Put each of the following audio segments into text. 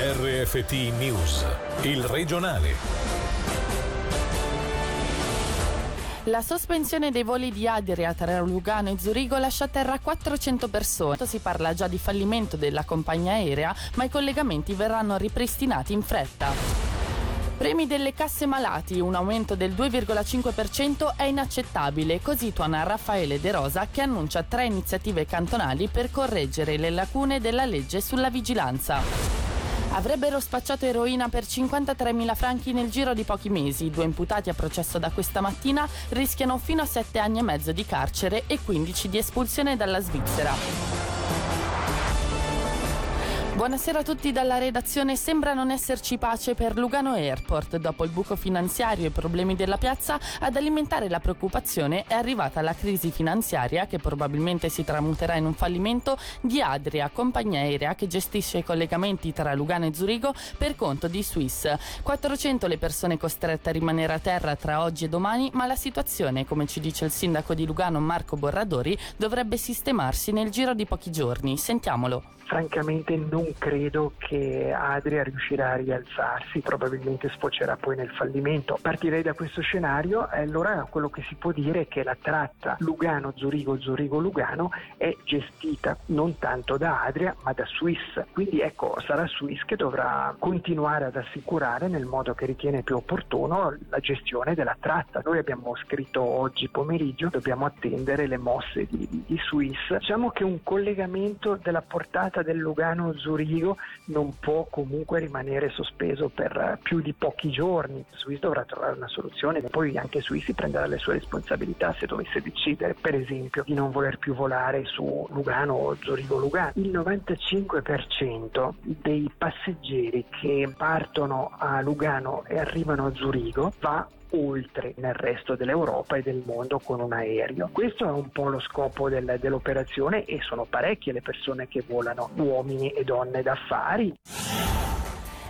RFT News, il regionale. La sospensione dei voli di Adria tra Lugano e Zurigo lascia a terra 400 persone. Si parla già di fallimento della compagnia aerea, ma i collegamenti verranno ripristinati in fretta. Premi delle casse malati, un aumento del 2,5% è inaccettabile, così tuona Raffaele De Rosa che annuncia tre iniziative cantonali per correggere le lacune della legge sulla vigilanza. Avrebbero spacciato eroina per 53.000 franchi nel giro di pochi mesi. Due imputati a processo da questa mattina rischiano fino a 7 anni e mezzo di carcere e 15 di espulsione dalla Svizzera. Buonasera a tutti dalla redazione. Sembra non esserci pace per Lugano Airport. Dopo il buco finanziario e i problemi della piazza, ad alimentare la preoccupazione è arrivata la crisi finanziaria che probabilmente si tramuterà in un fallimento di Adria, compagnia aerea che gestisce i collegamenti tra Lugano e Zurigo per conto di Swiss. 400 le persone costrette a rimanere a terra tra oggi e domani, ma la situazione, come ci dice il sindaco di Lugano Marco Borradori, dovrebbe sistemarsi nel giro di pochi giorni. Sentiamolo francamente non credo che Adria riuscirà a rialzarsi, probabilmente sfocerà poi nel fallimento. Partirei da questo scenario e allora quello che si può dire è che la tratta Lugano-Zurigo, Zurigo-Lugano è gestita non tanto da Adria ma da Swiss, quindi ecco sarà Swiss che dovrà continuare ad assicurare nel modo che ritiene più opportuno la gestione della tratta. Noi abbiamo scritto oggi pomeriggio, dobbiamo attendere le mosse di, di, di Swiss. Diciamo che un collegamento della portata del Lugano Zurigo non può comunque rimanere sospeso per eh, più di pochi giorni. Swiss dovrà trovare una soluzione e poi anche Swiss si prenderà le sue responsabilità se dovesse decidere per esempio di non voler più volare su Lugano o Zurigo-Lugano. Il 95% dei passeggeri che partono a Lugano e arrivano a Zurigo va oltre nel resto dell'Europa e del mondo con un aereo. Questo è un po' lo scopo del, dell'operazione e sono parecchie le persone che volano, uomini e donne d'affari.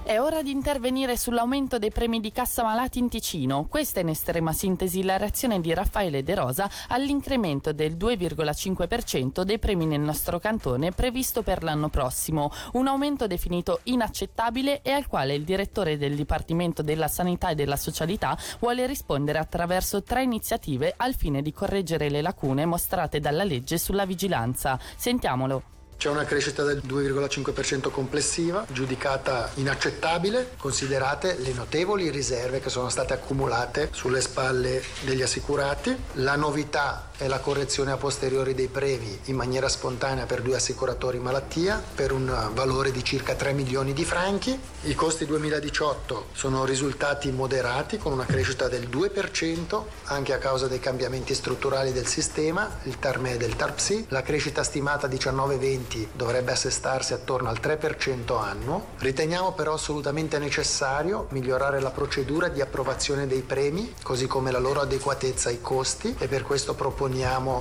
È ora di intervenire sull'aumento dei premi di cassa malati in Ticino. Questa è in estrema sintesi la reazione di Raffaele De Rosa all'incremento del 2,5% dei premi nel nostro cantone previsto per l'anno prossimo. Un aumento definito inaccettabile e al quale il direttore del Dipartimento della Sanità e della Socialità vuole rispondere attraverso tre iniziative al fine di correggere le lacune mostrate dalla legge sulla vigilanza. Sentiamolo. C'è una crescita del 2,5% complessiva, giudicata inaccettabile, considerate le notevoli riserve che sono state accumulate sulle spalle degli assicurati. La novità è la correzione a posteriori dei premi in maniera spontanea per due assicuratori malattia per un valore di circa 3 milioni di franchi. I costi 2018 sono risultati moderati con una crescita del 2% anche a causa dei cambiamenti strutturali del sistema, il TARME del TARPSI. La crescita stimata 19-20 investimenti dovrebbe assestarsi attorno al 3% annuo. Riteniamo però assolutamente necessario migliorare la procedura di approvazione dei premi, così come la loro adeguatezza ai costi e per questo proponiamo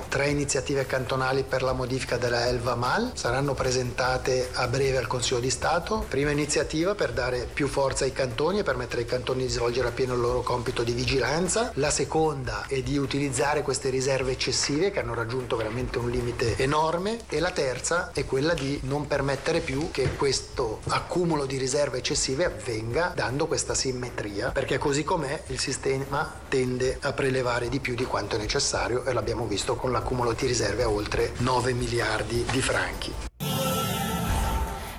tre iniziative cantonali per la modifica della Elva Mal. Saranno presentate a breve al Consiglio di Stato. Prima iniziativa per dare più forza ai cantoni e permettere ai cantoni di svolgere appieno il loro compito di vigilanza. La seconda è di utilizzare queste riserve eccessive che hanno raggiunto veramente un limite enorme e la terza è quella di non permettere più che questo accumulo di riserve eccessive avvenga dando questa simmetria, perché così com'è il sistema tende a prelevare di più di quanto è necessario e l'abbiamo visto con l'accumulo di riserve a oltre 9 miliardi di franchi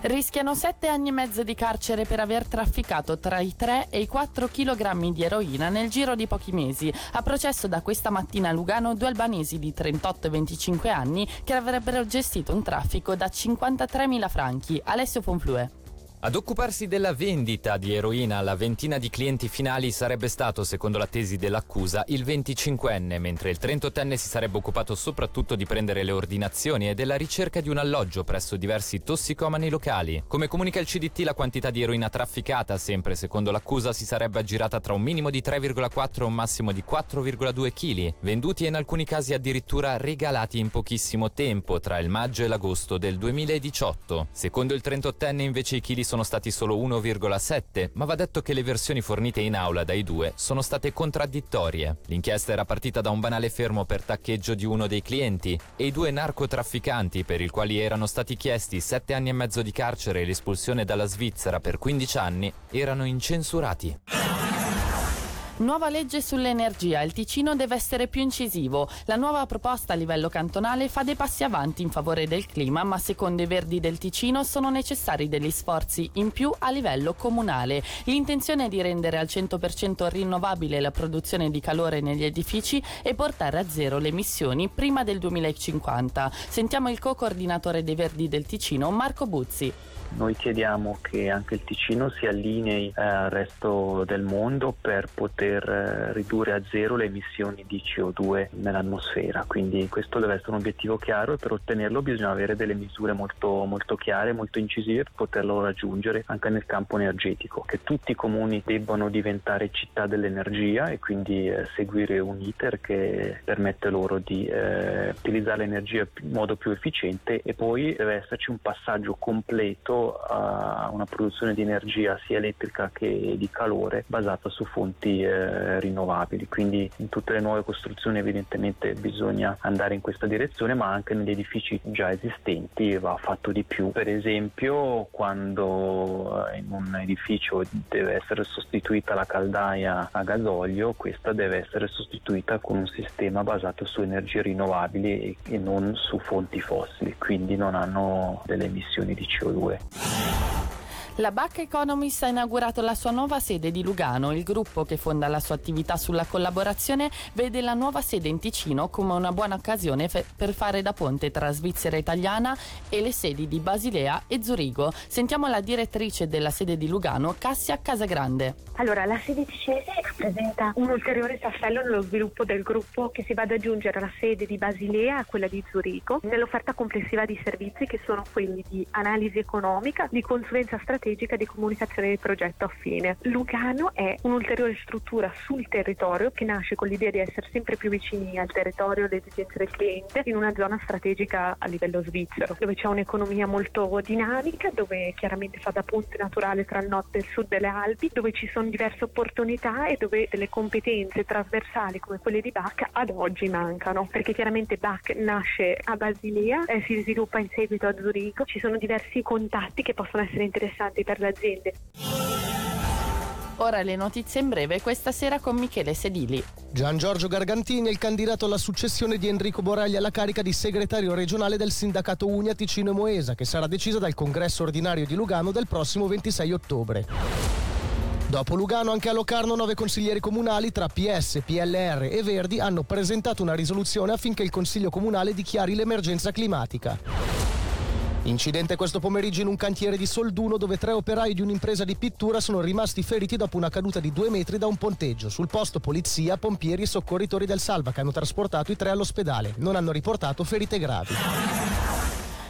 rischiano sette anni e mezzo di carcere per aver trafficato tra i 3 e i 4 kg di eroina nel giro di pochi mesi. A processo da questa mattina a Lugano due albanesi di 38 e 25 anni che avrebbero gestito un traffico da 53.000 franchi. Alessio Fonflue. Ad occuparsi della vendita di eroina alla ventina di clienti finali sarebbe stato, secondo la tesi dell'accusa, il 25enne, mentre il 38enne si sarebbe occupato soprattutto di prendere le ordinazioni e della ricerca di un alloggio presso diversi tossicomani locali. Come comunica il CDT, la quantità di eroina trafficata, sempre secondo l'accusa, si sarebbe aggirata tra un minimo di 3,4 e un massimo di 4,2 kg, venduti e in alcuni casi addirittura regalati in pochissimo tempo, tra il maggio e l'agosto del 2018. Secondo il 38enne invece i chili sono stati solo 1,7, ma va detto che le versioni fornite in aula dai due sono state contraddittorie. L'inchiesta era partita da un banale fermo per taccheggio di uno dei clienti e i due narcotrafficanti per i quali erano stati chiesti 7 anni e mezzo di carcere e l'espulsione dalla Svizzera per 15 anni erano incensurati. Nuova legge sull'energia. Il Ticino deve essere più incisivo. La nuova proposta a livello cantonale fa dei passi avanti in favore del clima, ma secondo i Verdi del Ticino sono necessari degli sforzi in più a livello comunale. L'intenzione è di rendere al 100% rinnovabile la produzione di calore negli edifici e portare a zero le emissioni prima del 2050. Sentiamo il co-coordinatore dei Verdi del Ticino, Marco Buzzi. Noi chiediamo che anche il Ticino si allinei eh, al resto del mondo per poter eh, ridurre a zero le emissioni di CO2 nell'atmosfera, quindi questo deve essere un obiettivo chiaro e per ottenerlo bisogna avere delle misure molto, molto chiare, molto incisive per poterlo raggiungere anche nel campo energetico, che tutti i comuni debbano diventare città dell'energia e quindi eh, seguire un iter che permette loro di eh, utilizzare l'energia in modo più efficiente e poi deve esserci un passaggio completo a una produzione di energia sia elettrica che di calore basata su fonti eh, rinnovabili. Quindi in tutte le nuove costruzioni evidentemente bisogna andare in questa direzione, ma anche negli edifici già esistenti va fatto di più. Per esempio quando eh, in un edificio deve essere sostituita la caldaia a gasolio, questa deve essere sostituita con un sistema basato su energie rinnovabili e non su fonti fossili, quindi non hanno delle emissioni di CO2. La BAC Economist ha inaugurato la sua nuova sede di Lugano. Il gruppo che fonda la sua attività sulla collaborazione vede la nuova sede in Ticino come una buona occasione fe- per fare da ponte tra Svizzera italiana e le sedi di Basilea e Zurigo. Sentiamo la direttrice della sede di Lugano, Cassia Casagrande. Allora, la sede ticinese rappresenta un ulteriore tassello nello sviluppo del gruppo che si va ad aggiungere alla sede di Basilea a quella di Zurigo nell'offerta complessiva di servizi che sono quelli di analisi economica, di consulenza strategica strategica di comunicazione del progetto affine. Lugano è un'ulteriore struttura sul territorio che nasce con l'idea di essere sempre più vicini al territorio, alle esigenze del cliente, in una zona strategica a livello svizzero, dove c'è un'economia molto dinamica, dove chiaramente fa da ponte naturale tra il nord e il sud delle Alpi, dove ci sono diverse opportunità e dove delle competenze trasversali come quelle di BAC ad oggi mancano, perché chiaramente BAC nasce a Basilea, eh, si sviluppa in seguito a Zurigo, ci sono diversi contatti che possono essere interessanti importanti per le aziende. Ora le notizie in breve questa sera con Michele Sedili. Gian Giorgio Gargantini è il candidato alla successione di Enrico Boragli alla carica di segretario regionale del sindacato Unia Ticino e Moesa, che sarà decisa dal congresso ordinario di Lugano del prossimo 26 ottobre. Dopo Lugano, anche a Locarno, nove consiglieri comunali tra PS, PLR e Verdi hanno presentato una risoluzione affinché il Consiglio comunale dichiari l'emergenza climatica. Incidente questo pomeriggio in un cantiere di Solduno dove tre operai di un'impresa di pittura sono rimasti feriti dopo una caduta di due metri da un ponteggio. Sul posto polizia, pompieri e soccorritori del Salva che hanno trasportato i tre all'ospedale. Non hanno riportato ferite gravi.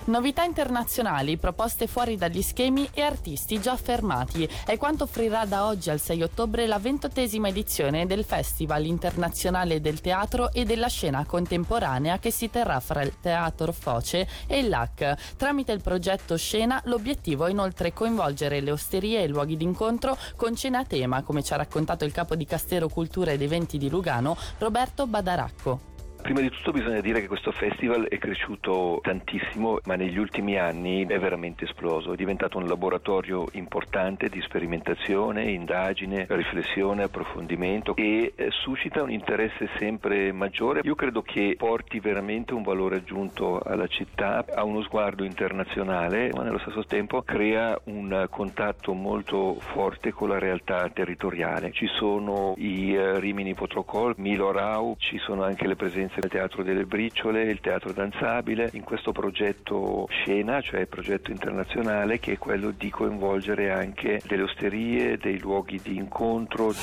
Novità internazionali, proposte fuori dagli schemi e artisti già affermati. È quanto offrirà da oggi al 6 ottobre la ventottesima edizione del Festival internazionale del teatro e della scena contemporanea che si terrà fra il Teatro Foce e il LAC. Tramite il progetto Scena l'obiettivo è inoltre coinvolgere le osterie e i luoghi d'incontro con cena a tema, come ci ha raccontato il capo di Castero Cultura ed Eventi di Lugano, Roberto Badaracco. Prima di tutto bisogna dire che questo festival è cresciuto tantissimo, ma negli ultimi anni è veramente esploso. È diventato un laboratorio importante di sperimentazione, indagine, riflessione, approfondimento e eh, suscita un interesse sempre maggiore. Io credo che porti veramente un valore aggiunto alla città, ha uno sguardo internazionale, ma nello stesso tempo crea un contatto molto forte con la realtà territoriale. Ci sono i eh, Rimini Protocol, Milo Rau, ci sono anche le presenze presenza del Teatro delle Briciole, il Teatro Danzabile, in questo progetto Scena, cioè progetto internazionale che è quello di coinvolgere anche delle osterie, dei luoghi di incontro.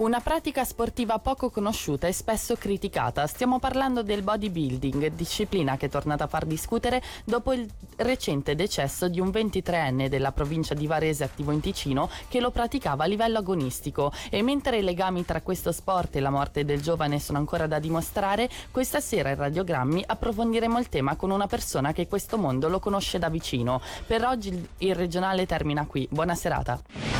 Una pratica sportiva poco conosciuta e spesso criticata. Stiamo parlando del bodybuilding, disciplina che è tornata a far discutere dopo il recente decesso di un 23enne della provincia di Varese attivo in Ticino che lo praticava a livello agonistico. E mentre i legami tra questo sport e la morte del giovane sono ancora da dimostrare, questa sera in Radiogrammi approfondiremo il tema con una persona che questo mondo lo conosce da vicino. Per oggi il regionale termina qui. Buona serata.